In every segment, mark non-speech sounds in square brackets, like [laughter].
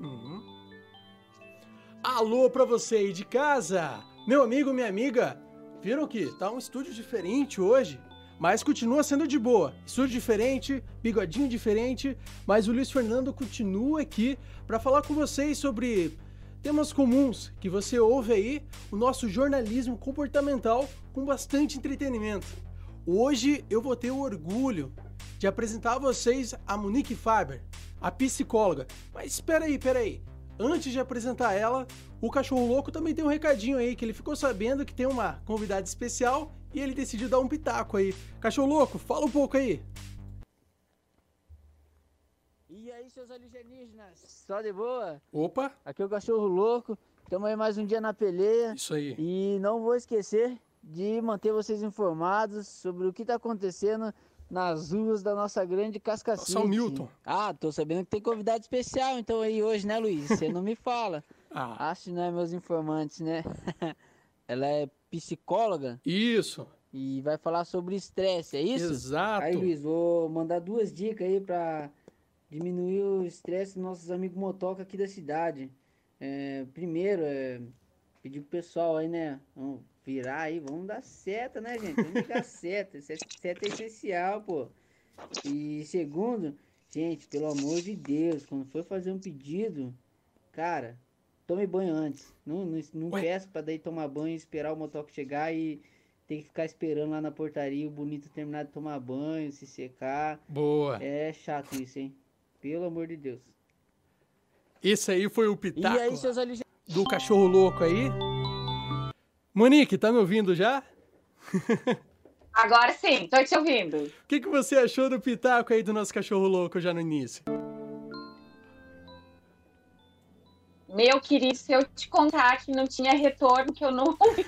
Uhum. Alô pra você aí de casa! Meu amigo, minha amiga, viram que tá um estúdio diferente hoje? Mas continua sendo de boa. Estúdio diferente, bigodinho diferente, mas o Luiz Fernando continua aqui para falar com vocês sobre temas comuns que você ouve aí, o nosso jornalismo comportamental com bastante entretenimento. Hoje eu vou ter o orgulho de apresentar a vocês a Monique Faber, a psicóloga. Mas espera aí, espera aí. Antes de apresentar ela, o cachorro louco também tem um recadinho aí que ele ficou sabendo que tem uma convidada especial e ele decidiu dar um pitaco aí. Cachorro louco, fala um pouco aí. E aí, seus alienígenas? Só de boa? Opa! Aqui é o cachorro louco. Estamos aí mais um dia na peleia. Isso aí. E não vou esquecer de manter vocês informados sobre o que está acontecendo nas ruas da nossa grande Cascacite. São Milton. Ah, tô sabendo que tem convidado especial então aí hoje, né, Luiz? Você não me fala. [laughs] ah. Acho que não é meus informantes, né? [laughs] Ela é psicóloga Isso. e vai falar sobre estresse, é isso? Exato. Aí, Luiz, vou mandar duas dicas aí pra diminuir o estresse dos nossos amigos motoca aqui da cidade. É, primeiro, é pedir pro pessoal aí, né? Virar aí, vamos dar seta, né, gente? Vamos ligar [laughs] seta. Seta é essencial, pô. E segundo, gente, pelo amor de Deus, quando for fazer um pedido, cara, tome banho antes. Não, não, não peça pra daí tomar banho, esperar o motoca chegar e tem que ficar esperando lá na portaria o bonito terminar de tomar banho, se secar. Boa. É chato isso, hein? Pelo amor de Deus. Esse aí foi o E pitaco aí, do cachorro louco aí. Monique, tá me ouvindo já? Agora sim, tô te ouvindo. O que, que você achou do pitaco aí do nosso cachorro louco já no início? Meu querido, se eu te contar que não tinha retorno, que eu não ouvi.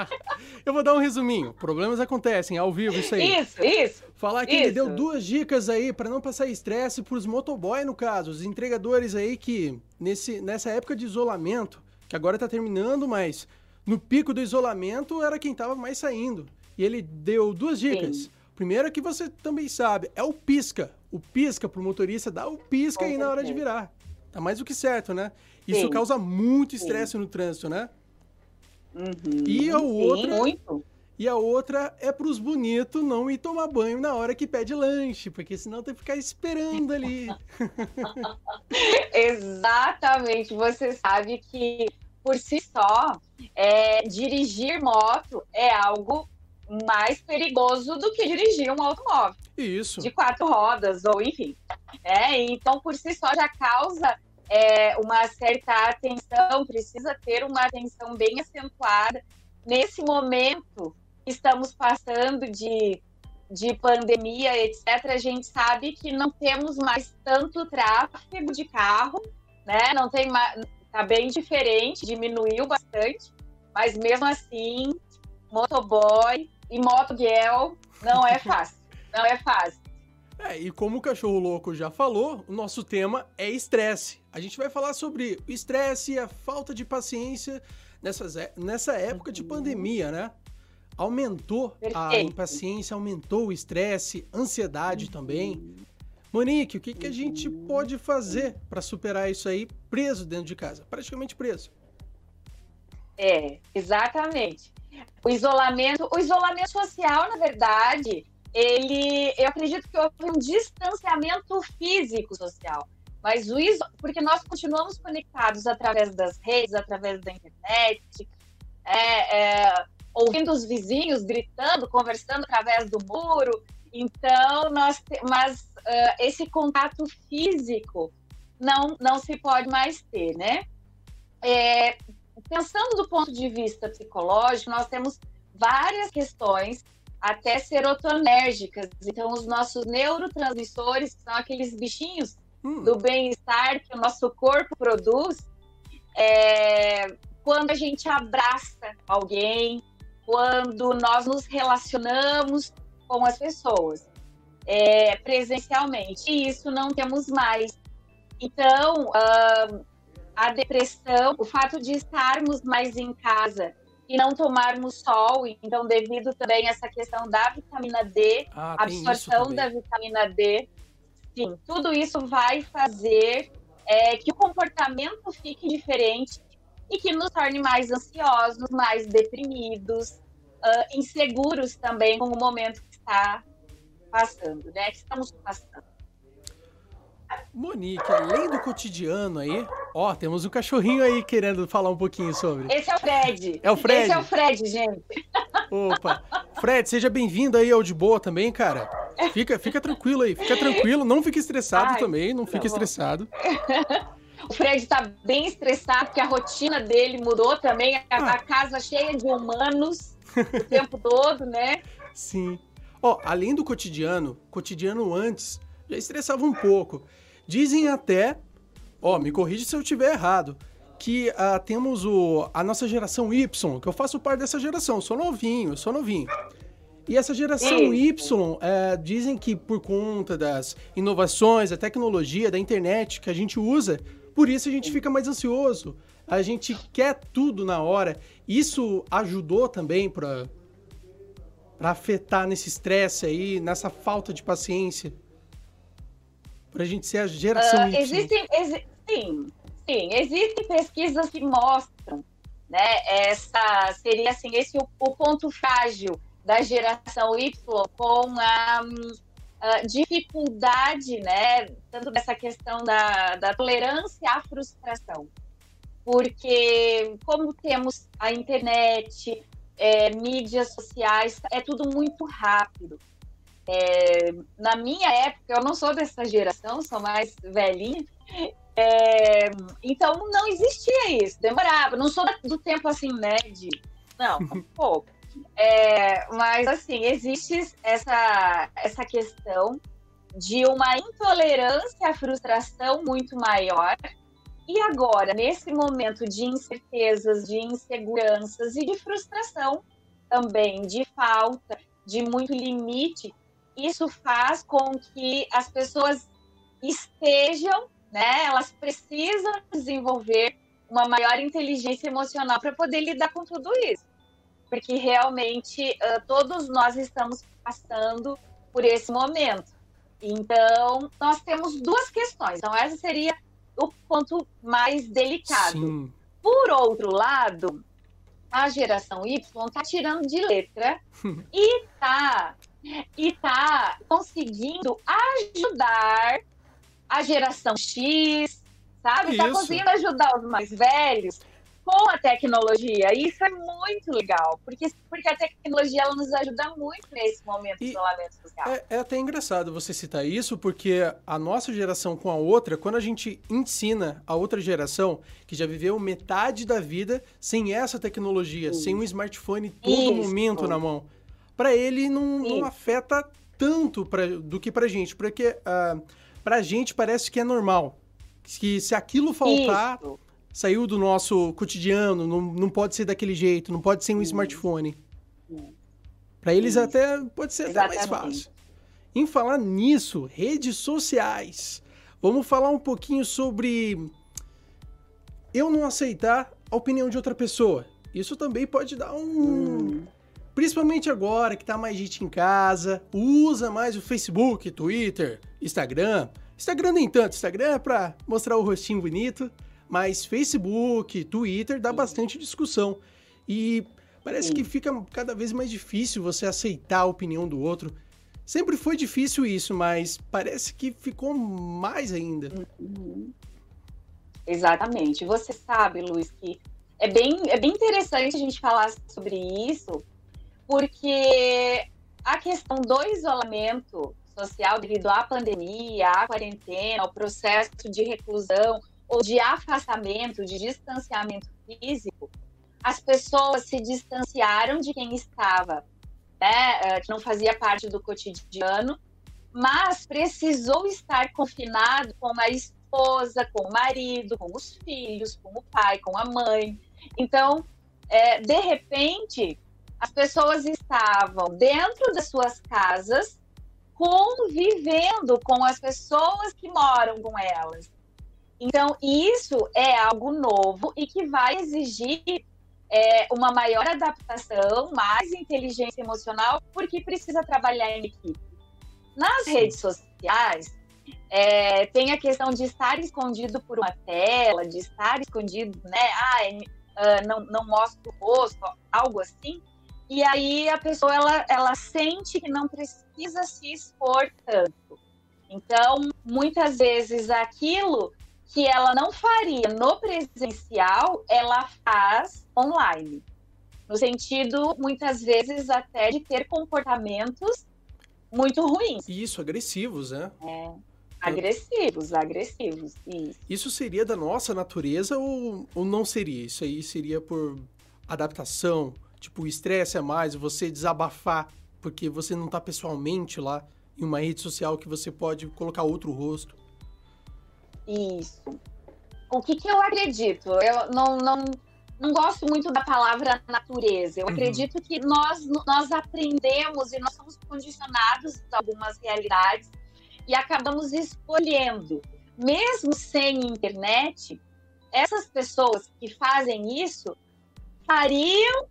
[laughs] Eu vou dar um resuminho. Problemas acontecem ao vivo, isso aí. Isso, isso. Falar que ele Isso. deu duas dicas aí pra não passar estresse pros motoboy, no caso, os entregadores aí que nesse, nessa época de isolamento, que agora tá terminando, mas no pico do isolamento era quem tava mais saindo. E ele deu duas dicas. Sim. Primeira que você também sabe, é o pisca. O pisca pro motorista dá o pisca Com aí na hora de virar. Tá mais do que certo, né? Isso Sim. causa muito estresse no trânsito, né? Uhum, E a outra- muito. E a outra é pros bonitos não ir tomar banho na hora que pede lanche, porque senão tem que ficar esperando ali. [laughs] [laughs] Exatamente. Você sabe que, por si só, é, dirigir moto é algo mais perigoso do que dirigir um automóvel. Isso. de quatro rodas, ou enfim. É, então, por si só, já causa é, uma certa atenção, precisa ter uma atenção bem acentuada. Nesse momento que estamos passando de, de pandemia, etc., a gente sabe que não temos mais tanto tráfego de carro, né? Não tem mais. Tá bem diferente, diminuiu bastante, mas mesmo assim, motoboy e motogirl não é fácil. [laughs] Não é fácil. É, e como o cachorro louco já falou, o nosso tema é estresse. A gente vai falar sobre o estresse a falta de paciência nessas, é- nessa época de pandemia, né? Aumentou a Perfeito. impaciência, aumentou o estresse, ansiedade também. Monique, o que, que a gente pode fazer para superar isso aí preso dentro de casa? Praticamente preso. É, exatamente. O isolamento, o isolamento social, na verdade, ele, eu acredito que houve um distanciamento físico social, mas o iso, porque nós continuamos conectados através das redes, através da internet, é, é, ouvindo os vizinhos gritando, conversando através do muro. Então, nós, mas ah, esse contato físico não não se pode mais ter, né? É, pensando do ponto de vista psicológico, nós temos várias questões, até serotonérgicas. Então, os nossos neurotransmissores, que são aqueles bichinhos Hum, do bem-estar que o nosso corpo produz, é, quando a gente abraça alguém, quando nós nos relacionamos com as pessoas é, presencialmente. E isso não temos mais. Então, ah, a depressão, o fato de estarmos mais em casa e não tomarmos sol, então devido também a essa questão da vitamina D, ah, absorção da vitamina D, sim, tudo isso vai fazer é, que o comportamento fique diferente e que nos torne mais ansiosos, mais deprimidos, uh, inseguros também com o momento que está passando, né? Que estamos passando. Monique, além do cotidiano aí, ó, temos um cachorrinho aí querendo falar um pouquinho sobre. Esse é o Fred. É o Fred? Esse é o Fred, gente. Opa. Fred, seja bem-vindo aí ao De Boa também, cara. Fica, fica tranquilo aí, fica tranquilo, não fique estressado Ai, também, não tá fique estressado. [laughs] O Fred está bem estressado porque a rotina dele mudou também, a, ah. a casa cheia de humanos o tempo todo, né? Sim. Ó, além do cotidiano, cotidiano antes já estressava um pouco. Dizem até, ó, me corrige se eu estiver errado, que uh, temos o, a nossa geração Y, que eu faço parte dessa geração, sou novinho, sou novinho. E essa geração Y, é, dizem que por conta das inovações, da tecnologia, da internet que a gente usa, por isso a gente fica mais ansioso. A gente quer tudo na hora. Isso ajudou também para afetar nesse estresse aí, nessa falta de paciência para a gente ser a geração uh, existem, exi sim, sim, existem pesquisas que mostram, né? Essa seria assim esse o, o ponto frágil da geração Y com a, a, dificuldade, né? Tanto dessa questão da, da tolerância à frustração, porque como temos a internet, é, mídias sociais, é tudo muito rápido. É, na minha época, eu não sou dessa geração, sou mais velhinha. É, então não existia isso, demorava. Não sou do tempo assim, né? De, não, [laughs] um pouco. É, mas assim, existe essa, essa questão de uma intolerância à frustração muito maior. E agora, nesse momento de incertezas, de inseguranças e de frustração também, de falta, de muito limite, isso faz com que as pessoas estejam, né? Elas precisam desenvolver uma maior inteligência emocional para poder lidar com tudo isso. Porque realmente uh, todos nós estamos passando por esse momento. Então, nós temos duas questões. Então, essa seria o ponto mais delicado. Sim. Por outro lado, a geração Y está tirando de letra [laughs] e está e tá conseguindo ajudar a geração X, sabe? Tá Isso. Tá conseguindo ajudar os mais velhos com a tecnologia. Isso é muito legal, porque, porque a tecnologia ela nos ajuda muito nesse momento e de isolamento social. É, é, até engraçado você citar isso, porque a nossa geração com a outra, quando a gente ensina a outra geração, que já viveu metade da vida sem essa tecnologia, isso. sem um smartphone todo isso. momento na mão, para ele não, não, afeta tanto pra, do que pra gente, porque uh, pra gente parece que é normal. Que se aquilo faltar, Isso. Saiu do nosso cotidiano, não, não pode ser daquele jeito, não pode ser um smartphone. Para eles Isso. até pode ser até mais fácil. Em falar nisso, redes sociais. Vamos falar um pouquinho sobre eu não aceitar a opinião de outra pessoa. Isso também pode dar um, hum. Principalmente agora que tá mais gente em casa, usa mais o Facebook, Twitter, Instagram. Instagram nem tanto, Instagram é pra mostrar o rostinho bonito, mas Facebook, Twitter dá bastante discussão. E parece que fica cada vez mais difícil você aceitar a opinião do outro. Sempre foi difícil isso, mas parece que ficou mais ainda. Uhum. Exatamente. Você sabe, Luiz, que é bem, é bem interessante a gente falar sobre isso, porque a questão do isolamento social devido à pandemia, à quarentena, ao processo de reclusão ou de afastamento, de distanciamento físico, as pessoas se distanciaram de quem estava, né, eh, que não fazia parte do cotidiano, mas precisou estar confinado com a esposa, com o marido, com os filhos, com o pai, com a mãe. Então, é, de repente, as pessoas estavam dentro das suas casas, convivendo com as pessoas que moram com elas. Então, isso é algo novo e que vai exigir é, uma maior adaptação, mais inteligência emocional, porque precisa trabalhar em equipe. Nas redes sociais, É, tem a questão de estar escondido por uma tela, de estar escondido, né? Ah, uh, não, não mostra o rosto, algo assim. E aí a pessoa ela, ela sente que não precisa se expor tanto. Então, muitas vezes aquilo que ela não faria no presencial, ela faz online. No sentido, muitas vezes, até de ter comportamentos muito ruins. Isso, agressivos, né? É. Agressivos, agressivos. Isso. Isso seria da nossa natureza ou, ou não seria? Isso aí seria por adaptação? Tipo, o estresse é mais, você desabafar, porque você não está pessoalmente lá em uma rede social que você pode colocar outro rosto. Isso. O que, que eu acredito? Eu não, não, não gosto muito da palavra natureza. Eu uhum. acredito que nós, nós aprendemos e nós somos condicionados a algumas realidades e acabamos escolhendo. Mesmo sem internet, essas pessoas que fazem isso fariam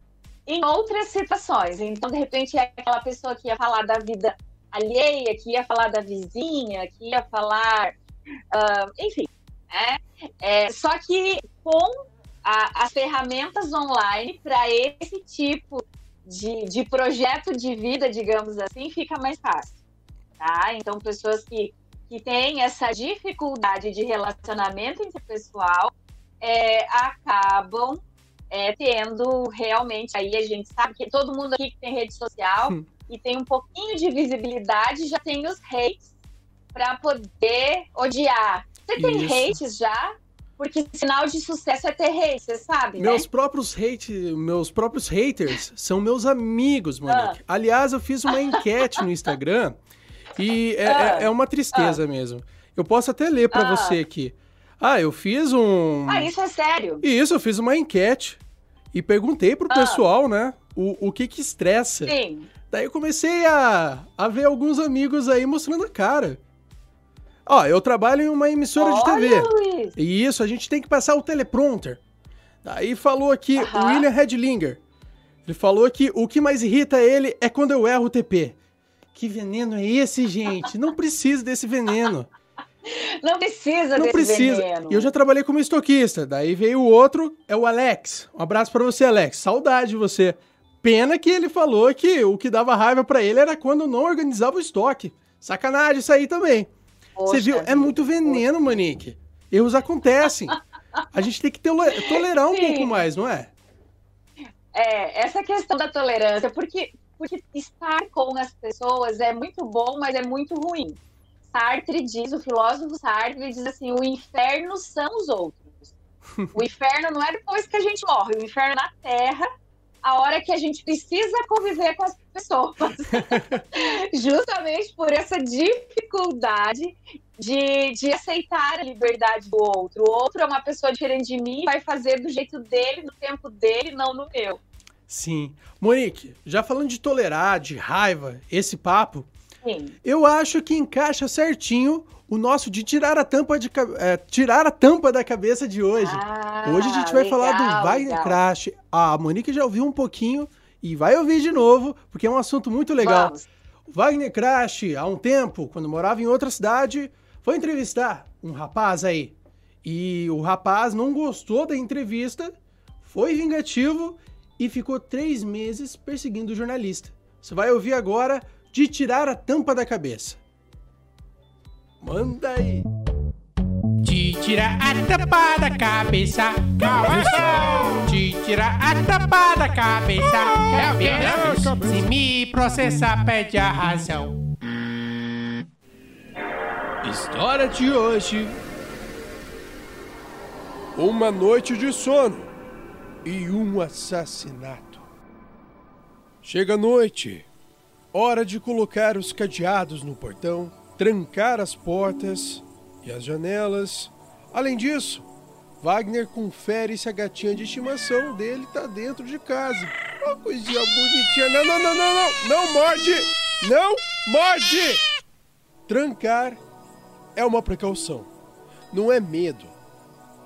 em outras situações. Então, de repente, é aquela pessoa que ia falar da vida alheia, que ia falar da vizinha, que ia falar. Uh, enfim. Né? É, só que com a, as ferramentas online para esse tipo de, de projeto de vida, digamos assim, fica mais fácil. Tá? Então, pessoas que, que têm essa dificuldade de relacionamento interpessoal é, acabam é, tendo realmente. Aí a gente sabe que todo mundo aqui que tem rede social hum. e tem um pouquinho de visibilidade já tem os hates para poder odiar. Você tem Isso. hates já? Porque sinal de sucesso é ter hate, você sabe, né? meus né? Próprios hate, meus próprios haters são meus amigos, Monique. Ah. Aliás, eu fiz uma [laughs] enquete no Instagram e é, ah. é, é uma tristeza ah. mesmo. Eu posso até ler para ah. você aqui. Ah, eu fiz um. Ah, isso é sério? Isso, eu fiz uma enquete e perguntei pro ah. pessoal, né, o, o que que estressa. Sim. Daí eu comecei a, a ver alguns amigos aí mostrando a cara. Ó, eu trabalho em uma emissora Olha, de TV. Luiz. E isso, a gente tem que passar o teleprompter. Daí falou aqui o William Redlinger. Ele falou que o que mais irrita ele é quando eu erro o TP. Que veneno é esse, gente? Não precisa desse veneno. Não precisa Não precisa. Veneno. E eu já trabalhei como estoquista. Daí veio o outro, é o Alex. Um abraço para você, Alex. Saudade de você. Pena que ele falou que o que dava raiva para ele era quando não organizava o estoque. Sacanagem isso aí também. Você viu? É muito veneno, Poxa. Manique. Erros acontecem. A gente tem que [laughs] tolerar um Sim. pouco mais, não é? É, essa questão da tolerância, porque, porque estar com as pessoas é muito bom, mas é muito ruim. Sartre diz, o filósofo Sartre diz assim: o inferno são os outros. [laughs] O inferno não é depois que a gente morre, o inferno é na Terra, a hora que a gente precisa conviver com as pessoas. [laughs] Justamente por essa dificuldade de, de aceitar a liberdade do outro. O outro é uma pessoa diferente de mim, vai fazer do jeito dele, no tempo dele, não no meu. Sim. Monique, já falando de tolerar, de raiva, esse papo, Sim. eu acho que encaixa certinho o nosso de tirar a tampa de é, tirar a tampa da cabeça de hoje. Ah, hoje a gente vai legal, falar do Wagner Crash. A Monique já ouviu um pouquinho e vai ouvir de novo, porque é um assunto muito legal. Vamos. O Wagner Crash, há um tempo, quando morava em outra cidade, foi entrevistar um rapaz aí. E o rapaz não gostou da entrevista, foi vingativo e ficou três meses perseguindo o jornalista. Você vai ouvir agora de tirar a tampa da cabeça. Manda aí. Te tira a tampa da cabeça, cabeça. Te tira a tampa da cabeça, cabeça. Se me processar, pede a razão. História de hoje. Uma noite de sono e um assassinato. Chega a noite, hora de colocar os cadeados no portão trancar as portas e as janelas. Além disso, Wagner confere se a gatinha de estimação dele tá dentro de casa. Uma coisinha bonitinha. Não, não, não, não, não! Não morde! Não morde! Trancar é uma precaução, não é medo.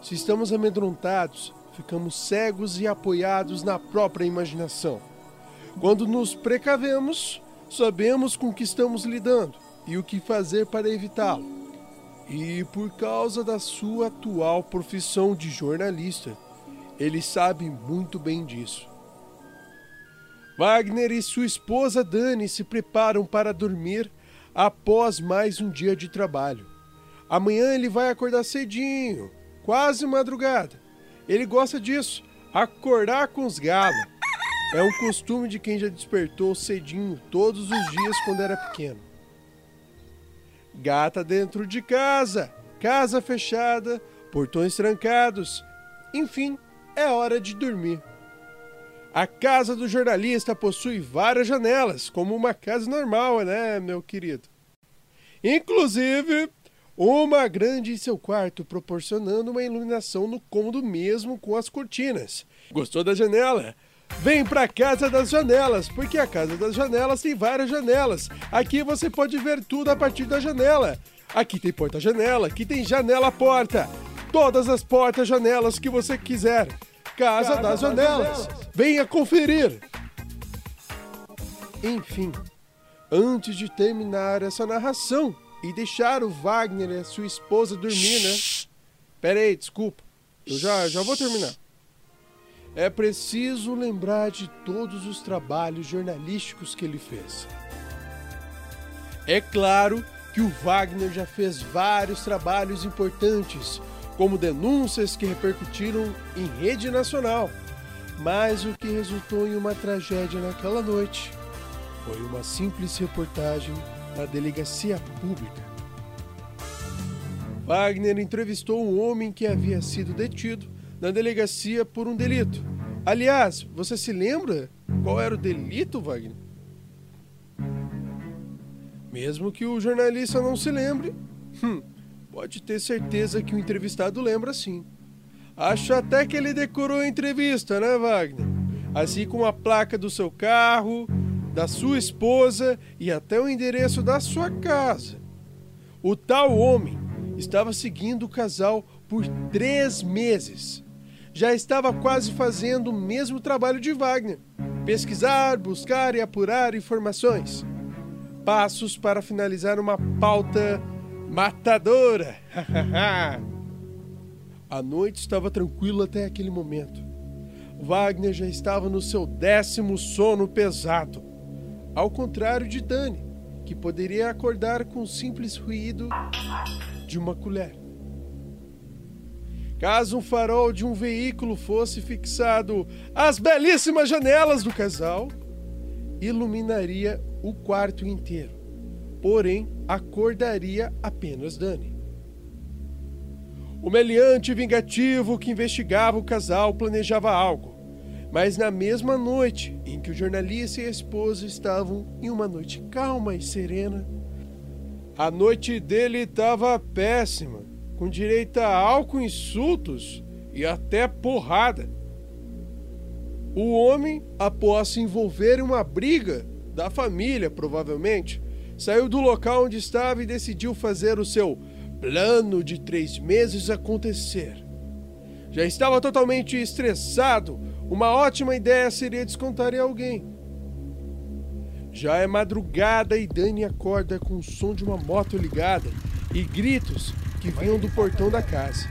Se estamos amedrontados, ficamos cegos e apoiados na própria imaginação. Quando nos precavemos, sabemos com que estamos lidando e o que fazer para evitá-lo. E por causa da sua atual profissão de jornalista, ele sabe muito bem disso. Wagner e sua esposa Dani se preparam para dormir após mais um dia de trabalho. Amanhã ele vai acordar cedinho, quase madrugada. Ele gosta disso, acordar com os galos. É um costume de quem já despertou cedinho todos os dias quando era pequeno. Gata dentro de casa, casa fechada, portões trancados. Enfim, é hora de dormir. A casa do jornalista possui várias janelas, como uma casa normal, né, meu querido? Inclusive, uma grande em seu quarto, proporcionando uma iluminação no cômodo mesmo com as cortinas. Gostou da janela? Vem pra Casa das Janelas, porque a Casa das Janelas tem várias janelas. Aqui você pode ver tudo a partir da janela. Aqui tem porta-janela, aqui tem janela-porta. Todas as portas-janelas que você quiser. Casa, Casa das, das janelas. janelas. Venha conferir! Enfim, antes de terminar essa narração e deixar o Wagner e a sua esposa dormir, né? Pera aí, desculpa. Eu já, já vou terminar. É preciso lembrar de todos os trabalhos jornalísticos que ele fez. É claro que o Wagner já fez vários trabalhos importantes como denúncias que repercutiram em rede nacional. Mas o que resultou em uma tragédia naquela noite foi uma simples reportagem na delegacia pública. Wagner entrevistou um homem que havia sido detido na delegacia por um delito. Aliás, você se lembra qual era o delito, Wagner? Mesmo que o jornalista não se lembre, hum, Pode ter certeza que o entrevistado lembra sim. Acho até que ele decorou a entrevista, né, Wagner? Assim como a placa do seu carro, da sua esposa e até o endereço da sua casa. O tal homem estava seguindo o casal por três meses. Já estava quase fazendo o mesmo trabalho de Wagner: pesquisar, buscar e apurar informações. Passos para finalizar uma pauta Matadora! [laughs] A noite estava tranquila até aquele momento. Wagner já estava no seu décimo sono pesado. Ao contrário de Dani, que poderia acordar com o simples ruído de uma colher. Caso um farol de um veículo fosse fixado às belíssimas janelas do casal, iluminaria o quarto inteiro porém acordaria apenas Dani. O meliante vingativo que investigava o casal planejava algo, mas na mesma noite em que o jornalista e a esposa estavam em uma noite calma e serena, a noite dele estava péssima, com direito a álcool, insultos e até porrada. O homem, após se envolver em uma briga da família, provavelmente, saiu do local onde estava e decidiu fazer o seu plano de três meses acontecer. Já estava totalmente estressado, uma ótima ideia seria descontar em alguém. Já é madrugada e Dani acorda com o som de uma moto ligada e gritos que vinham do portão da casa.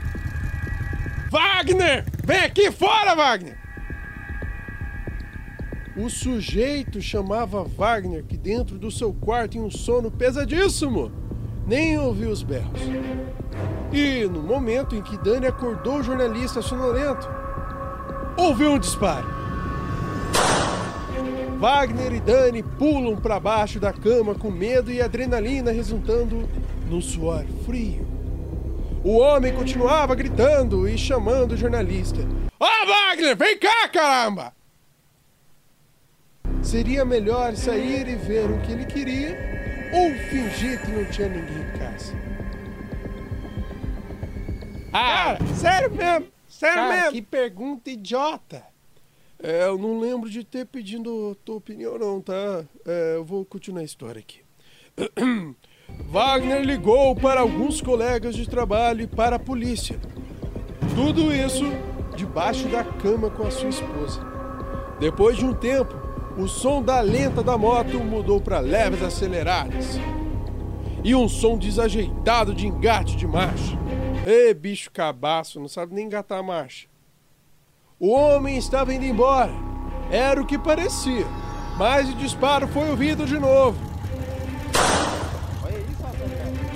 Wagner! Vem aqui fora, Wagner! O sujeito chamava Wagner, que dentro do seu quarto em um sono pesadíssimo, nem ouviu os berros. E no momento em que Dani acordou o jornalista sonolento, ouviu um disparo. Wagner e Dani pulam para baixo da cama com medo e adrenalina resultando no suor frio. O homem continuava gritando e chamando o jornalista. Ó, oh, Wagner, vem cá, caramba! Seria melhor sair e ver o que ele queria ou fingir que não tinha ninguém em casa? Ah, sério mesmo? Sério cara, mesmo? Que pergunta idiota! É, eu não lembro de ter pedido tua opinião, não, tá? É, eu vou continuar a história aqui. [clears throat] Wagner ligou para alguns colegas de trabalho e para a polícia. Tudo isso debaixo da cama com a sua esposa. Depois de um tempo, o som da lenta da moto mudou para leves aceleradas. e um som desajeitado de engate de marcha. Ê, bicho cabaço, não sabe nem engatar a marcha. O homem estava indo embora. Era o que parecia. Mas o disparo foi ouvido de novo.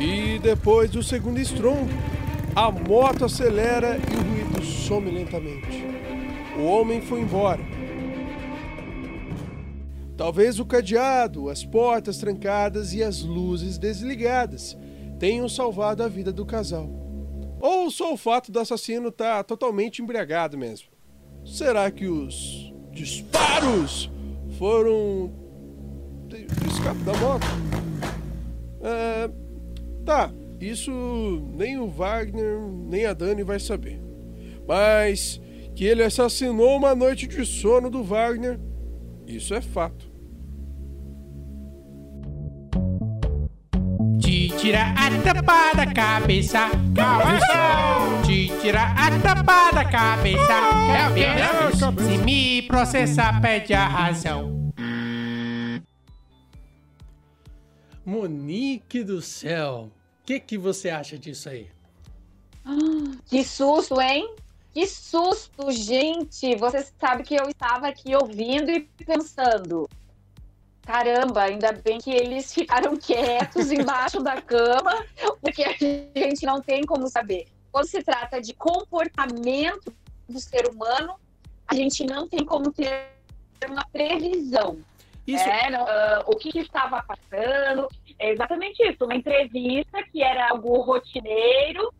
E depois do segundo estrondo, a moto acelera e o ruído some lentamente. O homem foi embora. Talvez o cadeado, as portas trancadas e as luzes desligadas tenham salvado a vida do casal. Ou só o fato do assassino estar tá totalmente embriagado mesmo. Será que os disparos foram do escape da moto? É, Tá, isso nem o Wagner nem a Dani vai saber. Mas que ele assassinou uma noite de sono do Wagner, isso é fato. Te tira a tampa da cabeça, cabeça. Te tira a tampa da cabeça, cabeça. Se me processar, pede a razão. Monique do céu, o que, que você acha disso aí? Que susto, hein? Que susto, gente! Você sabe que eu estava aqui ouvindo e pensando. Caramba, ainda bem que eles ficaram quietos [laughs] embaixo da cama, porque a gente não tem como saber. Quando se trata de comportamento do ser humano, a gente não tem como ter uma previsão. Isso... É, uh, o que, que, estava passando. É exatamente isso, uma entrevista que era algo rotineiro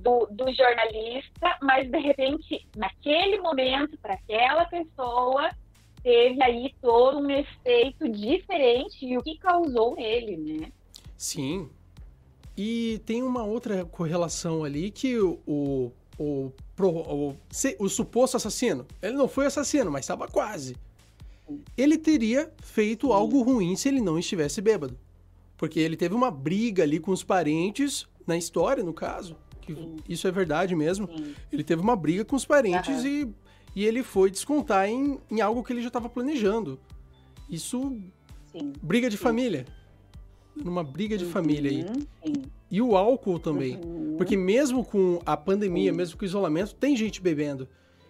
do, do jornalista, mas de repente, naquele momento, para aquela pessoa, teve aí todo um efeito diferente e o que causou nele, né? Sim. E tem uma outra correlação ali que o, o, o, o, o suposto assassino, ele não foi assassino, mas estava quase ele teria feito Sim. algo ruim se ele não estivesse bêbado. Porque ele teve uma briga ali com os parentes, na história, no caso. Que isso é verdade mesmo. Sim. Ele teve uma briga com os parentes uhum. e, e ele foi descontar em, em algo que ele já estava planejando. Isso. Sim. Briga de família. Numa briga de uhum. família aí. E o álcool também. Uhum. Porque mesmo com a pandemia, mesmo com o isolamento, tem gente bebendo.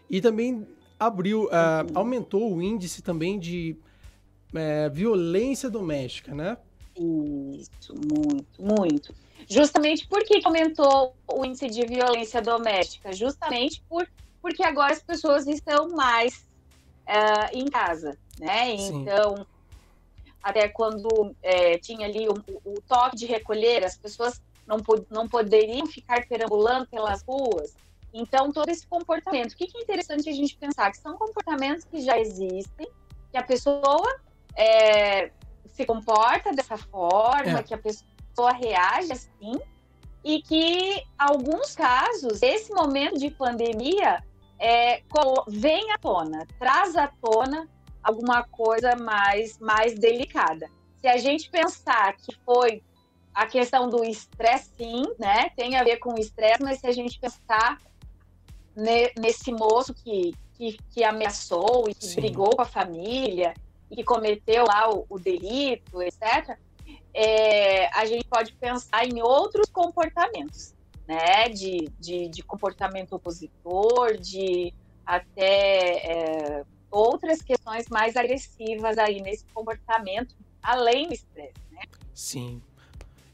E também abriu, uh, aumentou o índice também de uh, violência doméstica, né? Isso, muito, muito. Justamente por que aumentou o índice de violência doméstica? Justamente por, porque agora as pessoas estão mais uh, em casa, né? Sim. Então, até quando é, tinha ali o, o, toque de recolher, as pessoas não, não poderiam ficar perambulando pelas ruas. Então, todo esse comportamento. O que é interessante a gente pensar? Que são comportamentos que já existem, que a pessoa é, se comporta dessa forma, é. que a pessoa reage assim, e que, alguns casos, esse momento de pandemia é, vem à tona, traz à tona alguma coisa mais, mais delicada. Se a gente pensar que foi a questão do estresse, sim, né? Tem a ver com o estresse, mas se a gente pensar nesse moço que, que, que ameaçou e que Sim. brigou com a família e que cometeu lá o, o delito, etc., é, a gente pode pensar em outros comportamentos, né? De, de, de comportamento opositor, de até é, outras questões mais agressivas aí nesse comportamento, além do estresse, né? Sim.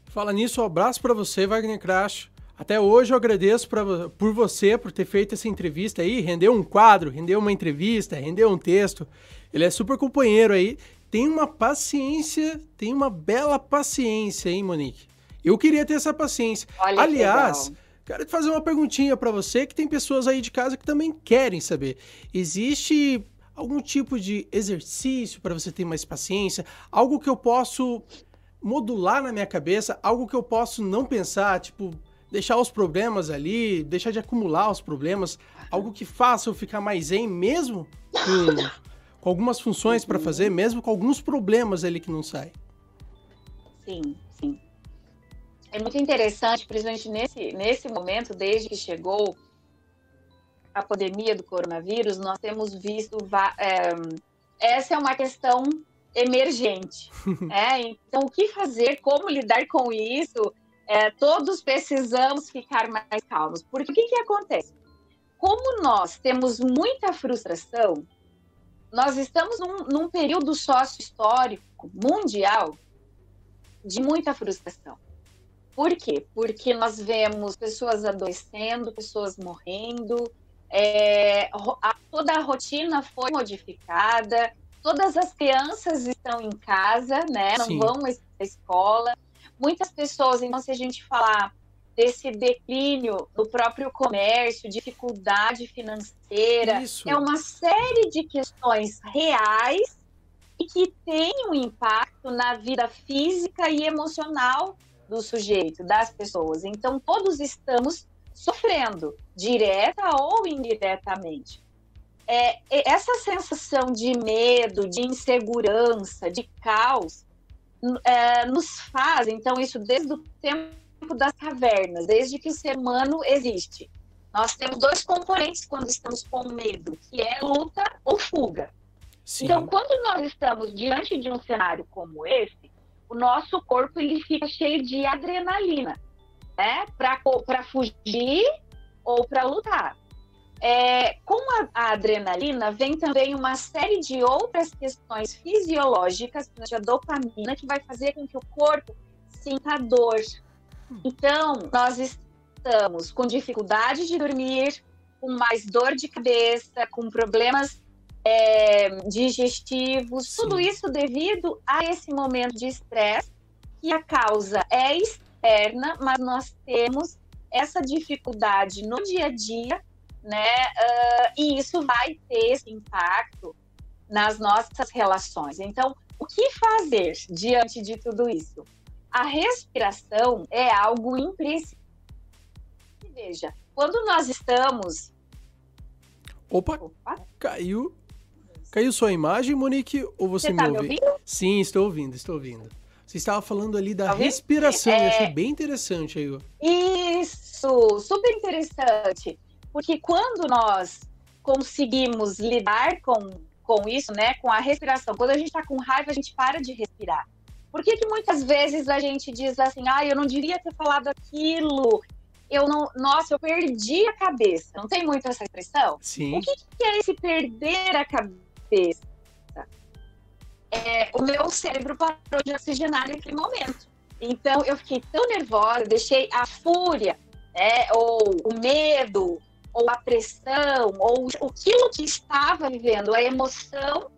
Fala nisso, um abraço para você, Wagner Crash. Até hoje eu agradeço pra, por você, por ter feito essa entrevista aí, rendeu um quadro, rendeu uma entrevista, rendeu um texto. Ele é super companheiro aí. Tem uma paciência, tem uma bela paciência, hein, Monique? Eu queria ter essa paciência. Olha Aliás, quero te fazer uma perguntinha para você que tem pessoas aí de casa que também querem saber. Existe algum tipo de exercício para você ter mais paciência? Algo que eu posso modular na minha cabeça? Algo que eu posso não pensar, tipo, deixar os problemas ali, deixar de acumular os problemas, algo que faça eu ficar mais zen mesmo com, com algumas funções para fazer, mesmo com alguns problemas ali que não saem. Sim, sim. É muito interessante, principalmente nesse, nesse momento, desde que chegou a pandemia do coronavírus, nós temos visto. É, essa é uma questão emergente. [laughs] é, então, o que fazer, como lidar com isso? É, todos precisamos ficar mais calmos. Porque o que, que acontece? Como nós temos muita frustração, nós estamos num, num período sócio-histórico mundial de muita frustração. Por quê? Porque nós vemos pessoas adoecendo, pessoas morrendo, é, a, toda a rotina foi modificada, todas as crianças estão em casa, né? Não Sim. vão à escola. Muitas pessoas, então, se a gente falar desse declínio do próprio comércio, dificuldade financeira. Isso. É uma série de questões reais e que têm um impacto na vida física e emocional do sujeito, das pessoas. Então, todos estamos sofrendo, direta ou indiretamente. É, essa sensação de medo, de insegurança, de caos, é, nos faz, então, isso desde o tempo das cavernas, desde que o ser humano existe. Nós temos dois componentes quando estamos com medo, que é luta ou fuga. Sim. Então, quando nós estamos diante de um cenário como esse, o nosso corpo ele fica cheio de adrenalina, né? Para fugir ou para lutar. É, com a, a, adrenalina vem também uma série de outras questões fisiológicas, a dopamina, que vai fazer com que o corpo sinta dor, então, nós estamos com dificuldade de dormir, com mais dor de cabeça, com problemas é, digestivos, Sim. tudo isso devido a esse momento de estresse, que a causa é externa, mas nós temos essa dificuldade no dia a dia, né? Uh, e isso vai ter esse impacto nas nossas relações. Então, o que fazer diante de tudo isso? a respiração é algo imprescindível. Veja, quando nós estamos. Opa, Opa, caiu. Caiu sua imagem, Monique, ou você, você me tá ouve? Me ouvindo? Sim, estou ouvindo, estou ouvindo. Você estava falando ali da tá respiração, é... eu achei bem interessante aí. Isso, super interessante. Porque quando nós conseguimos lidar com, com isso, né, com a respiração, quando a gente está com raiva, a gente para de respirar. Por que, que muitas vezes a gente diz assim, ah, eu não devia ter falado aquilo, eu não, nossa, eu perdi a cabeça. Não tem muito essa expressão? Sim. O que, que é esse perder a cabeça? É, o meu cérebro parou de oxigenar naquele momento. Então eu fiquei tão nervosa, deixei a fúria, né, ou o medo, ou a pressão, ou aquilo que estava vivendo, a emoção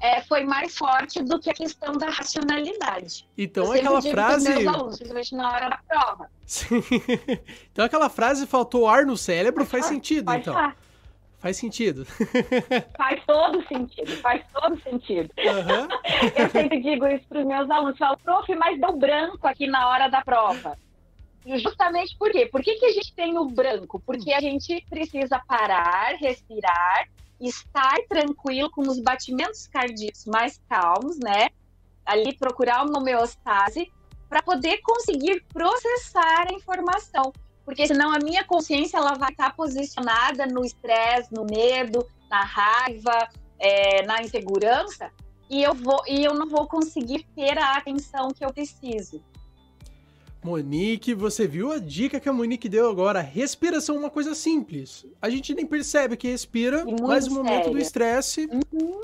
é, foi mais forte do que a questão da racionalidade. Então aquela frase. Alunos, principalmente na hora da prova. Sim. [laughs] então aquela frase faltou ar no cérebro faz sentido, Pode então. Falar. Faz sentido. [laughs] Faz todo sentido, faz todo sentido. Uhum. [laughs] Eu sempre digo isso para os meus alunos, falo, prof, mas deu branco aqui na hora da prova. Justamente por quê? Por que, que a gente tem o branco? Porque a gente precisa parar, respirar estar tranquilo com os batimentos cardíacos mais calmos, né? Ali procurar uma homeostase para poder conseguir processar a informação, porque senão a minha consciência ela vai estar posicionada no estresse, no medo, na raiva, é, na insegurança e eu vou e eu não vou conseguir ter a atenção que eu preciso. Monique, você viu a dica que a Monique deu agora? Respiração é uma coisa simples. A gente nem percebe que respira, mas no momento sério. do estresse, uhum.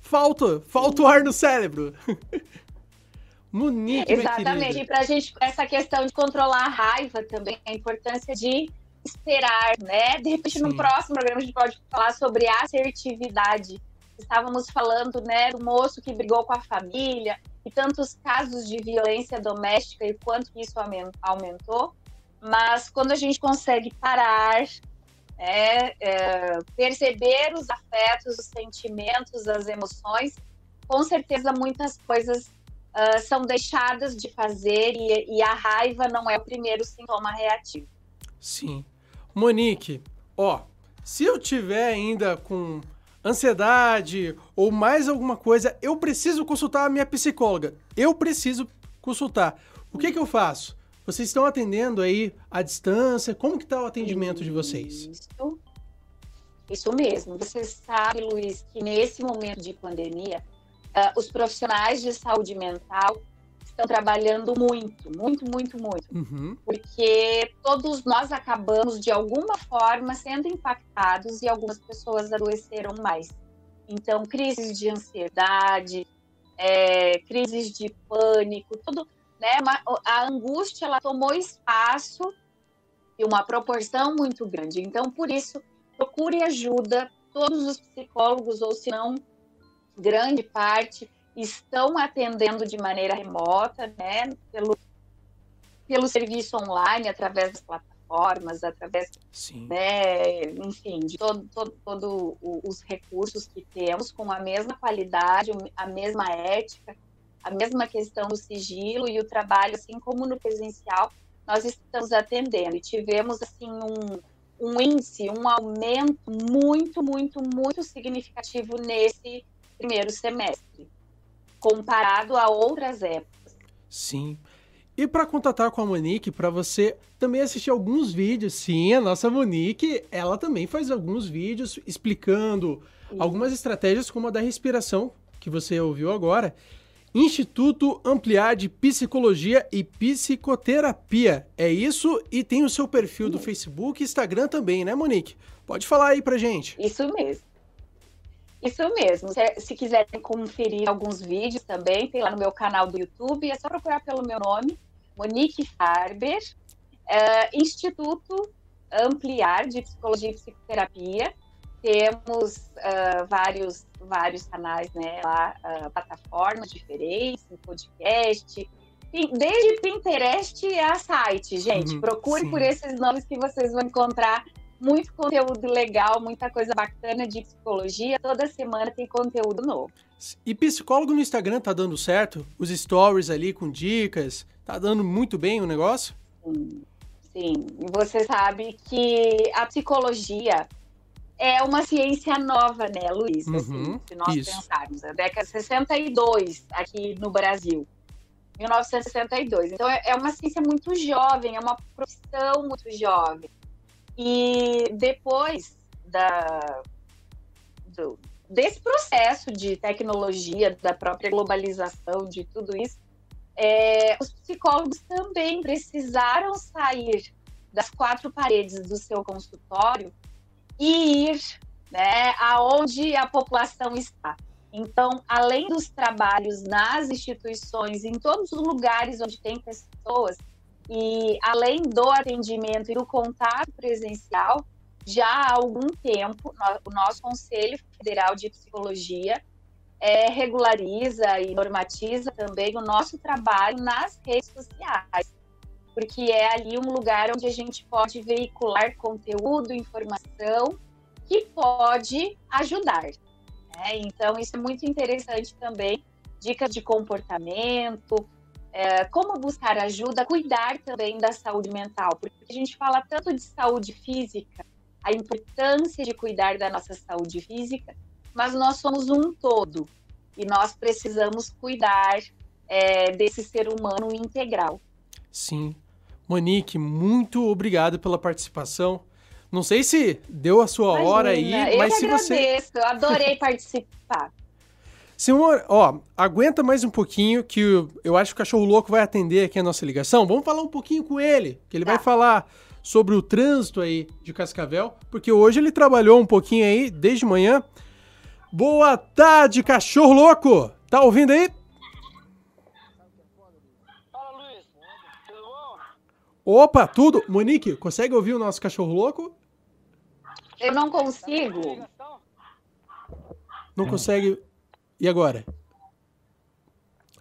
falta, falta o ar no cérebro. [laughs] Monique, Exatamente. E pra gente, essa questão de controlar a raiva também, a importância de esperar, né? De repente, Sim. no próximo programa, a gente pode falar sobre assertividade. Estávamos falando, né, do moço que brigou com a família, e tantos casos de violência doméstica e quanto isso aumentou, mas quando a gente consegue parar, é, é, perceber os afetos, os sentimentos, as emoções, com certeza muitas coisas uh, são deixadas de fazer e, e a raiva não é o primeiro sintoma reativo. Sim. Monique, ó, se eu tiver ainda com ansiedade ou mais alguma coisa, eu preciso consultar a minha psicóloga. Eu preciso consultar. O que, que eu faço? Vocês estão atendendo aí à distância? Como que está o atendimento de vocês? Isso, isso mesmo. Você sabe, Luiz, que nesse momento de pandemia, uh, os profissionais de saúde mental estão trabalhando muito, muito, muito, muito. Uhum. Porque todos nós acabamos, de alguma forma, sendo impactados e algumas pessoas adoeceram mais. Então, crises de ansiedade, é, crises de pânico, tudo, né? A angústia, ela tomou espaço e uma proporção muito grande. Então, por isso, procure ajuda. Todos os psicólogos, ou se não, grande parte, estão atendendo de maneira remota, né, pelo, pelo serviço online, através das plataformas, através, Sim. né, enfim, de todo, todo, todo os recursos que temos, com a mesma qualidade, a mesma ética, a mesma questão do sigilo e o trabalho, assim como no presencial, nós estamos atendendo. E tivemos, assim, um, um índice, um aumento muito, muito, muito significativo nesse primeiro semestre comparado a outras épocas. Sim. E para contatar com a Monique, para você também assistir alguns vídeos, sim, a nossa Monique, ela também faz alguns vídeos explicando algumas estratégias como a da respiração, que você ouviu agora. Instituto Ampliar de Psicologia e Psicoterapia. É isso e tem o seu perfil do Facebook e Instagram também, né, Monique? Pode falar aí pra gente. Isso mesmo. Isso mesmo. Se, se, quiserem conferir alguns vídeos também, tem lá no meu canal do YouTube. É só procurar pelo meu nome, Monique Farber, é, Instituto Ampliar de Psicologia e Psicoterapia. Temos uh, vários, vários canais, né, lá, uh, plataformas diferentes, podcast, desde Pinterest a site, gente. Uhum, Procure sim. por esses nomes que vocês vão encontrar muito conteúdo legal, muita coisa bacana de psicologia. Toda semana tem conteúdo novo. E psicólogo no Instagram tá dando certo? Os stories ali com dicas, tá dando muito bem o negócio? Sim, sim. Você sabe que a psicologia é uma ciência nova, né, Luiz? Uhum, assim, se nós isso. pensarmos, a década de 62 aqui no Brasil. 1962. Então é, é uma ciência muito jovem, é uma profissão muito jovem. E depois da, do, desse processo de tecnologia, da própria globalização, de tudo isso, é, os psicólogos também precisaram sair das quatro paredes do seu consultório e ir né, aonde a população está. Então, além dos trabalhos nas instituições, em todos os lugares onde tem pessoas, e além do atendimento e do contato presencial, já há algum tempo, o nosso Conselho Federal de Psicologia é, regulariza e normatiza também o nosso trabalho nas redes sociais, porque é ali um lugar onde a gente pode veicular conteúdo, informação que pode ajudar. Né? Então, isso é muito interessante também, dicas de comportamento, é, como buscar ajuda, cuidar também da saúde mental, porque a gente fala tanto de saúde física, a importância de cuidar da nossa saúde física, mas nós somos um todo e nós precisamos cuidar é, desse ser humano integral. Sim. Monique, muito obrigado pela participação. Não sei se deu a sua Imagina, hora aí, mas se agradeço, você. Eu adorei participar. Senhor, ó, aguenta mais um pouquinho que eu, eu acho que o cachorro louco vai atender aqui a nossa ligação. Vamos falar um pouquinho com ele, que ele tá. vai falar sobre o trânsito aí de Cascavel, porque hoje ele trabalhou um pouquinho aí desde manhã. Boa tarde, cachorro louco! Tá ouvindo aí? Fala, Luiz. Tudo bom? Opa, tudo? Monique, consegue ouvir o nosso cachorro louco? Eu não consigo. Não consegue. E agora?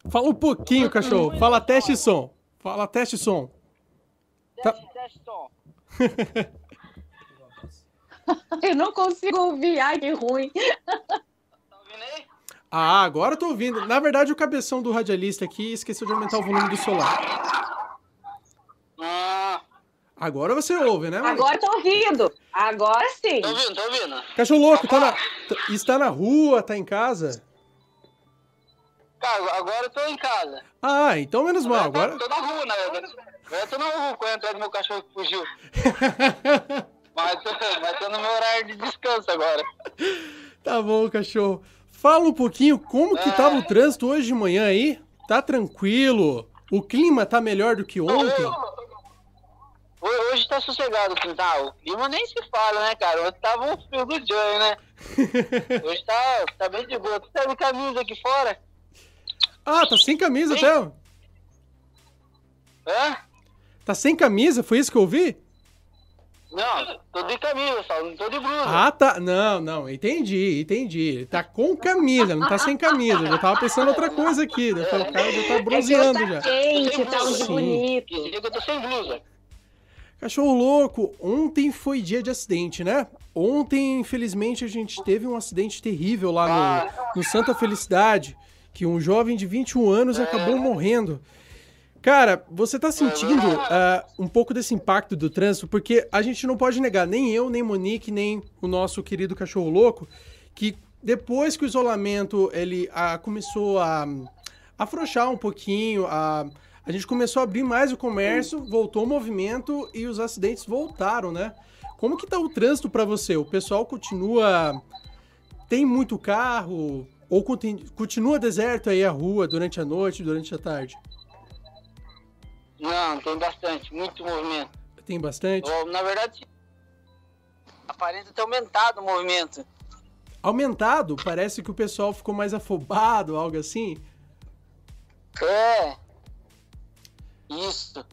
Fala um pouquinho, cachorro. Fala teste som. Fala teste som. Teste, tá... teste som. [laughs] Eu não consigo ouvir. Ai, que ruim. Tá ouvindo aí? Ah, agora eu tô ouvindo. Na verdade, o cabeção do radialista aqui esqueceu de aumentar o volume do celular. Ah. Agora você ouve, né? Mãe? Agora tô ouvindo. Agora sim. Tô ouvindo, tô ouvindo. Cachorro louco, tá na... está na rua, tá em casa? Cara, agora eu tô em casa. Ah, então menos mal. Agora... Tô, tô na rua, né? Agora eu tô na rua quando atrás do meu cachorro que fugiu. [laughs] mas, tô, mas tô no meu horário de descanso agora. Tá bom, cachorro. Fala um pouquinho como que tava o trânsito hoje de manhã aí? Tá tranquilo? O clima tá melhor do que ontem? Ho- Hoje tá sossegado, assim, tá? O clima nem se fala, né, cara? Ontem tava um frio do Johnny, né? [laughs] Hoje tá, tá bem de boa. Tu tá de camisa aqui fora? Ah, tá sem camisa, Sim. Theo? Hã? Tá sem camisa? Foi isso que eu ouvi? Não, tô de camisa, só não tô de blusa. Ah, tá. Não, não, entendi, entendi. Tá com camisa, não tá sem camisa. Eu já tava pensando outra coisa aqui. Eu falei, o cara já tá É que bronzeando tá já. quente, tá um bonito. Eu tô sem blusa. Cachorro louco, ontem foi dia de acidente, né? Ontem, infelizmente, a gente teve um acidente terrível lá no, no Santa Felicidade, que um jovem de 21 anos acabou morrendo. Cara, você tá sentindo ah, um pouco desse impacto do trânsito? Porque a gente não pode negar, nem eu, nem Monique, nem o nosso querido cachorro louco, que depois que o isolamento ele ah, começou a afrouxar um pouquinho, a, a gente começou a abrir mais o comércio, voltou o movimento e os acidentes voltaram, né? Como que tá o trânsito pra você? O pessoal continua tem muito carro ou conti- continua deserto aí a rua durante a noite, durante a tarde? Não, tem bastante, muito movimento. Tem bastante? Na verdade, aparenta ter aumentado o movimento. Aumentado? Parece que o pessoal ficou mais afobado, algo assim. É. Isso.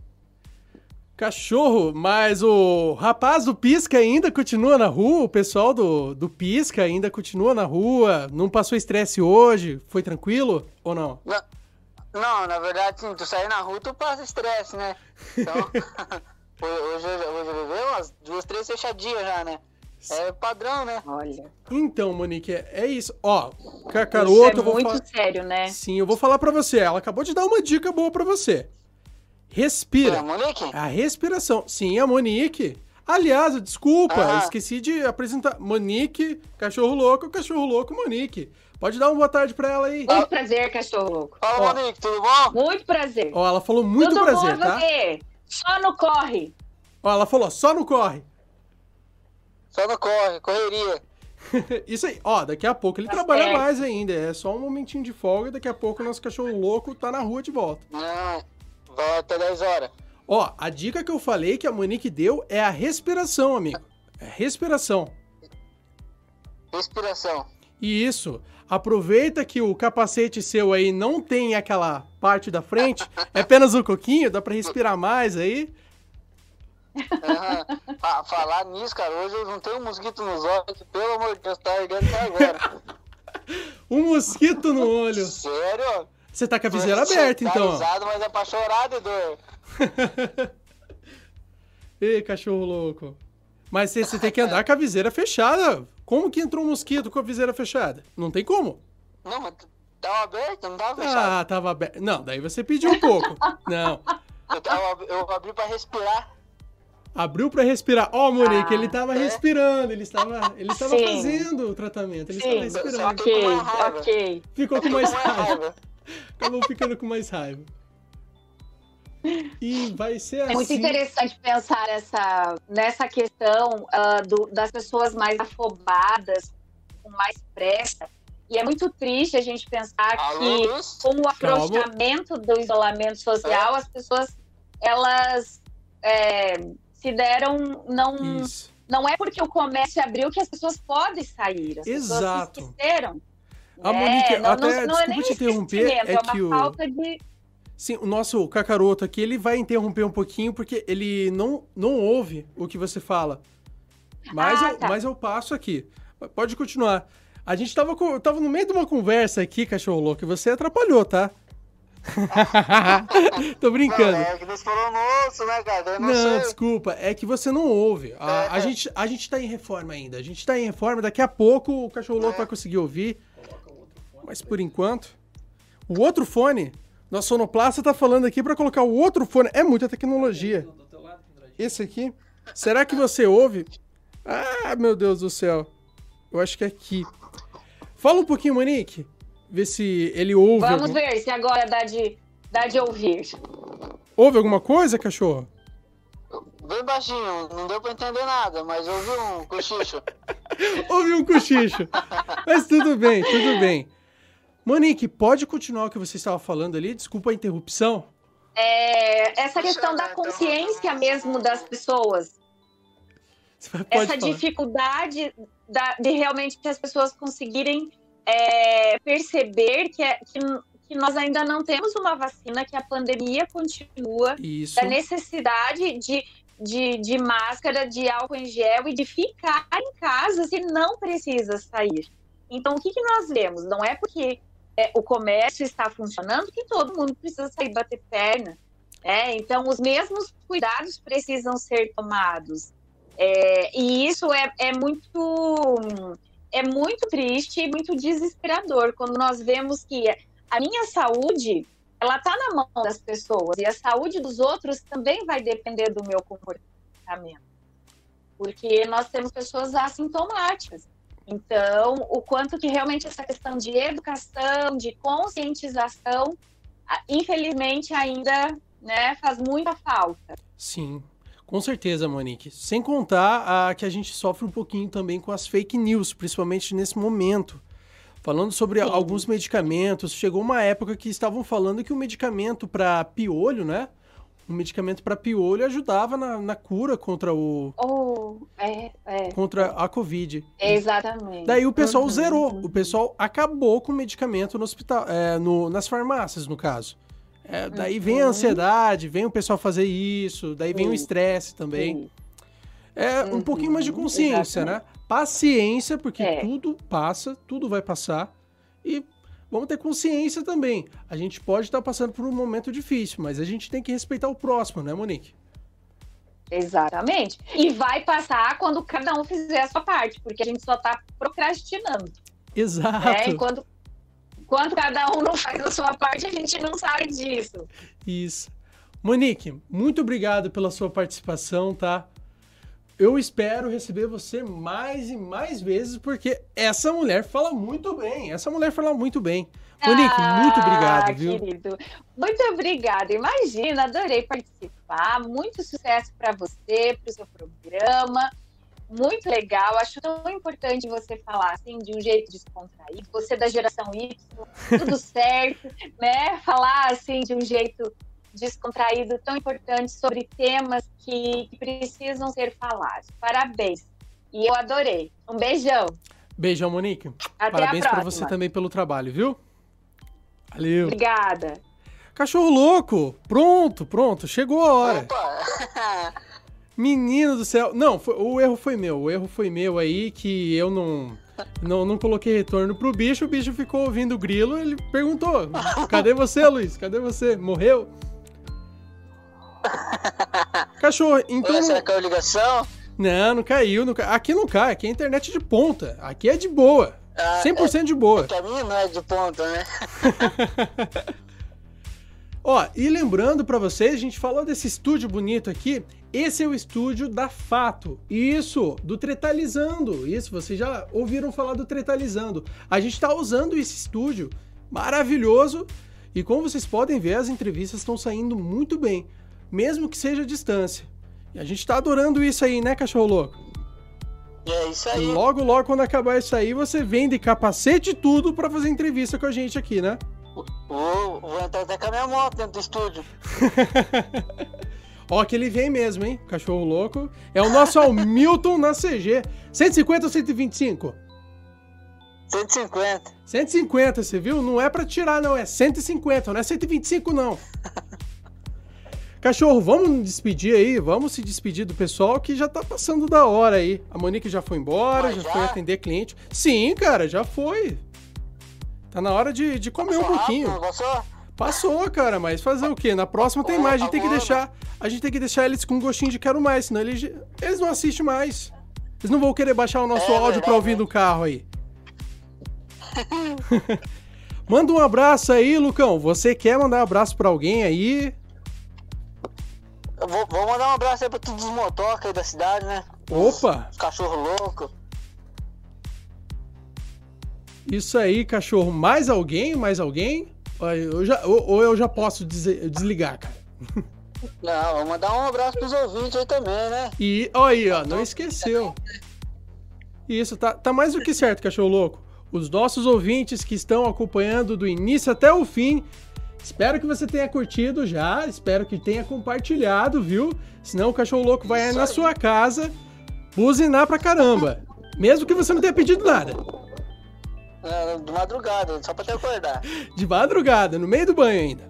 Cachorro, mas o rapaz do Pisca ainda continua na rua? O pessoal do, do Pisca ainda continua na rua? Não passou estresse hoje? Foi tranquilo ou não? Na- Não, na verdade, sim, tu sair na rua, tu passa estresse, né? Então, [laughs] hoje, hoje, eu levei umas duas, três fechadinhas já, né? É padrão, né? Olha, Então, Monique, é é isso. Ó, isso Cacaroto, é eu vou muito falar. sério, né? Sim, eu vou falar pra você. Ela acabou de dar uma dica boa pra você. É, Respira. Monique? A respiração. Sim, a Monique. Aliás, desculpa, Ah. esqueci de apresentar. Monique, cachorro louco, cachorro louco, Monique. Pode dar uma boa tarde pra ela aí. Muito prazer, cachorro louco. Fala, Ó. Monique, tudo bom? Muito prazer. Ó, ela falou muito Tudo prazer, bom, tá? você? Só no corre. Ó, ela falou, só no corre. Só no corre, correria. [laughs] Isso aí. Ó, daqui a pouco ele Tá trabalha certo. mais ainda. É só um momentinho de folga. Daqui a pouco o nosso cachorro louco tá na rua de volta. Não, vai até 10 horas. Ó, a dica que eu falei que a Monique deu é a respiração, amigo. É respiração. Respiração. E isso. Aproveita que o capacete seu aí não tem aquela parte da frente, é apenas um coquinho, dá pra respirar mais aí. Fa- falar nisso, cara, hoje eu juntei um mosquito nos olhos, pelo amor de Deus, tá ardendo até agora. [laughs] Um mosquito no olho. Sério? Você tá com a viseira aberta, tá então. risado, mas é pra chorar de dor. Ê, cachorro louco. Mas você, você tem que andar com a viseira fechada. Como que entrou um mosquito com a viseira fechada? Não tem como. Não, mas tava aberto, não tava fechado. Ah, tava aberto. Não, daí você pediu um pouco. [laughs] Não. Eu, tava, eu abri pra respirar. Abriu pra respirar. Ó, Monique, Ah, ele tava é? respirando, ele estava, ele estava fazendo o tratamento, ele estava Sim, respirando. ok, com mais raiva. ok. Ficou com mais raiva. Acabou ficando com mais raiva. E vai ser É assim. muito interessante pensar nessa, nessa questão ah, do- das pessoas mais afobadas, com mais pressa. E é muito triste a gente pensar Alô, que com o afrouxamento do isolamento social, as pessoas elas é, se deram não Isso. não é porque o comércio abriu que as pessoas podem sair, as Exato. pessoas se esqueceram. A né? Monique, não, até, não, não é desculpa te interromper, é é que o- falta de Sim, o nosso cacaroto aqui, ele vai interromper um pouquinho porque ele não, não ouve o que você fala. Mas, Ah, eu, tá. mas eu passo aqui. Pode continuar. A gente tava, tava no meio de uma conversa aqui, cachorro louco, e você atrapalhou, tá? [laughs] Tô Não, brincando. é que nós falamos moço, né, cara? Eu não, Não, desculpa, é que você não ouve. A, É, a é. gente, a gente tá em reforma ainda. A gente tá em reforma, daqui a pouco o cachorro louco É. vai conseguir ouvir. Mas por enquanto. O outro fone, nosso sonoplasta tá falando aqui pra colocar o outro fone. É muita tecnologia. Esse aqui. Será que você ouve? Ah, meu Deus do céu. Eu acho que é aqui. Fala um pouquinho, Monique. Vê se ele ouve. Vamos algum- ver se agora dá de, dá de ouvir. Ouve alguma coisa, cachorro? Bem baixinho, não deu pra entender nada, mas eu ouvi um cochicho. [laughs] Houve um cochicho. Mas tudo bem, tudo bem. Monique, pode continuar o que você estava falando ali? Desculpa a interrupção. É, essa questão da consciência mesmo das pessoas. Essa falar. dificuldade da- de realmente as pessoas conseguirem é, perceber que, é- que, que nós ainda não temos uma vacina, que a pandemia continua, Isso. da necessidade de, de, de máscara, de álcool em gel e de ficar em casa se não precisa sair. Então, o que, que nós vemos? Não é porque é, o comércio está funcionando que todo mundo precisa sair bater perna. né? Então, os mesmos cuidados precisam ser tomados. É, e isso é, é muito é muito triste e muito desesperador quando nós vemos que a minha saúde ela está na mão das pessoas e a saúde dos outros também vai depender do meu comportamento, porque nós temos pessoas assintomáticas. Então, o quanto que realmente essa questão de educação, de conscientização, infelizmente ainda né, faz muita falta. Sim, com certeza, Monique. Sem contar a, que a gente sofre um pouquinho também com as fake news, principalmente nesse momento. Falando sobre Sim. alguns medicamentos, chegou uma época que estavam falando que o medicamento para piolho, né? Um medicamento para piolho ajudava na, na cura contra, o, Oh, é, é, contra a Covid. exatamente. Daí o pessoal Uhum, zerou. uhum. O pessoal acabou com o medicamento no hospital, é, no- nas farmácias, no caso. É, daí vem a Uhum. ansiedade, vem o pessoal fazer isso, daí vem o Sim. estresse também. É um Uhum, pouquinho mais de consciência, né? Paciência, porque É. tudo passa, tudo vai passar. E vamos ter consciência também. A gente pode estar passando por um momento difícil, mas a gente tem que respeitar o próximo, né, Monique? Exatamente. E vai passar quando cada um fizer a sua parte, porque a gente só tá procrastinando. Exato. Né? Enquanto, enquanto cada um não faz a sua parte, a gente não sai disso. Isso. Monique, muito obrigado pela sua participação, tá? Eu espero receber você mais e mais vezes, porque essa mulher fala muito bem. Essa mulher fala muito bem. Monique, muito obrigado, Ah, viu? Querido. Muito obrigada. Imagina, adorei participar. Muito sucesso para você, para o seu programa. Muito legal. Acho tão importante você falar assim de um jeito descontraído. Você é da geração Y, tudo [laughs] certo, né? Falar assim de um jeito descontraído, tão importante sobre temas que, que precisam ser falados. Parabéns. E eu adorei. Um beijão. Beijão, Monique. Até Parabéns a pra próxima. você também pelo trabalho, viu? Valeu. Obrigada. Cachorro louco! Pronto, pronto, chegou a hora. Opa! [laughs] Menino do céu. Não, foi- o erro foi meu. O erro foi meu aí que eu não, não, não coloquei retorno pro bicho. O bicho ficou ouvindo o grilo. Ele perguntou: Cadê você, Luiz? Cadê você? Morreu? [laughs] Cachorro, então. Será que é a ligação? Não, não caiu. Não ca- Aqui não cai. Aqui é internet de ponta. Aqui é de boa. Ah, 100% de boa. Que a minha não é de ponta, né? [laughs] Ó, e lembrando pra vocês, a gente falou desse estúdio bonito aqui. Esse é o estúdio da Fato. Isso, do Tretalizando. Isso, vocês já ouviram falar do Tretalizando. A gente tá usando esse estúdio maravilhoso. E como vocês podem ver, as entrevistas estão saindo muito bem, mesmo que seja à distância. E a gente tá adorando isso aí, né, cachorro louco? E é isso aí. Logo, logo, quando acabar isso aí, você vem de capacete e tudo pra fazer entrevista com a gente aqui, né? Vou, vou entrar até com a minha moto dentro do estúdio. [laughs] Ó, que ele vem mesmo, hein? Cachorro louco. É o nosso Hamilton na CG. 150 ou 125? 150. 150, você viu? Não é pra tirar, não. É 150, não é 125, não. [laughs] Cachorro, vamos nos despedir aí. Vamos se despedir do pessoal que já tá passando da hora aí. A Monique já foi embora, Mas já, já? foi atender cliente. Sim, cara, já foi. Tá na hora de, de comer um Passou pouquinho. rápido, Passou? Passou, cara, mas fazer o quê? Na próxima tem mais. A gente tem que deixar, a gente tem que deixar eles com gostinho de quero mais, senão eles, eles não assistem mais. Eles não vão querer baixar o nosso É áudio pra verdade, ouvir no carro aí. [laughs] Manda um abraço aí, Lucão. Você quer mandar um abraço pra alguém aí? Eu vou, vou mandar um abraço aí pra todos os motoca aí da cidade, né? Opa! Os cachorro louco. Isso aí, cachorro. Mais alguém? Mais alguém? Ou eu já, ou, ou eu já posso dizer- desligar, cara. Não, vou mandar um abraço pros ouvintes aí também, né? E ó aí, ó, não esqueceu. Isso, tá, tá mais do que certo, cachorro louco. Os nossos ouvintes que estão acompanhando do início até o fim, espero que você tenha curtido já, espero que tenha compartilhado, viu? Senão o cachorro louco vai na sua casa buzinar pra caramba. Mesmo que você não tenha pedido nada. É, de madrugada, só pra te acordar. De madrugada, no meio do banho ainda.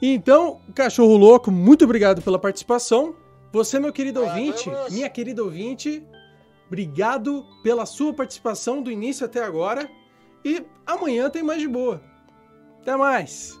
Então, cachorro louco, muito obrigado pela participação. Você, meu querido ouvinte, vamos. minha querida ouvinte, obrigado pela sua participação do início até agora. E amanhã tem mais de boa. Até mais.